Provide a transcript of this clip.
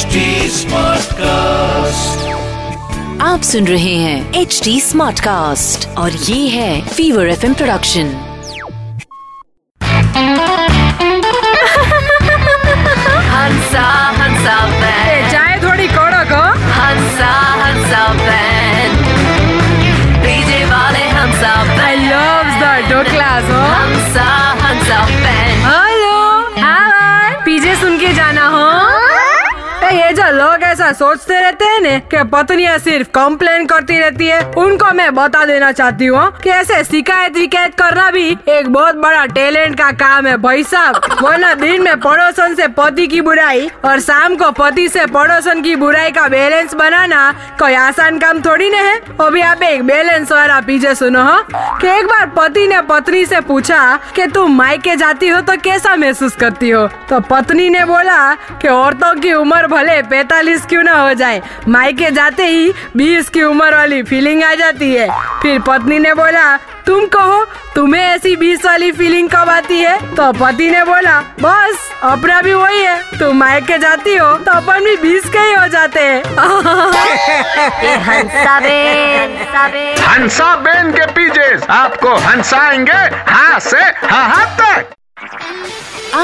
HD Smartcast. आप सुन रहे हैं एच डी स्मार्ट कास्ट और ये है फीवर एफ़ प्रोडक्शन हंसा चाय थोड़ी कड़क हो हंसा हंसा बैंड डीजे वाले हंसा आई लव द हो हंसा हंसा हेलो हाय पीछे सुन के जाना हो। ये जो लोग ऐसा सोचते रहते हैं ने कि पत्नियाँ सिर्फ़ कंप्लेन करती रहती है, उनको मैं बता देना चाहती हूँ कि ऐसे शिकायत विकायत करना भी एक बहुत बड़ा टैलेंट का काम है भाई साहब। वरना दिन में पड़ोसन से पति की बुराई और शाम को पति से पड़ोसन की बुराई का बैलेंस बनाना कोई आसान काम थोड़ी ना है। अभी आप एक बैलेंस वाला पीछे सुनो, हो? कि एक बार पति ने पत्नी से पूछा कि तुम मायके जाती हो तो कैसा महसूस करती हो? तो पत्नी ने बोला कि औरतों की उम्र भले पैतालीस क्यों ना हो जाए। मायके जाते ही बीस की उम्र वाली फीलिंग आ जाती है। फिर पत्नी ने बोला तुम कहो तुम्हें ऐसी बीस वाली फीलिंग कब आती है? तो पति ने बोला बस अपना भी वही है। तुम मायके जाती हो तो अपन भी बीस के ही हो जाते हैं। हंसा बेन के पीछे आपको हंसाएँगे हाँ से हाँ तक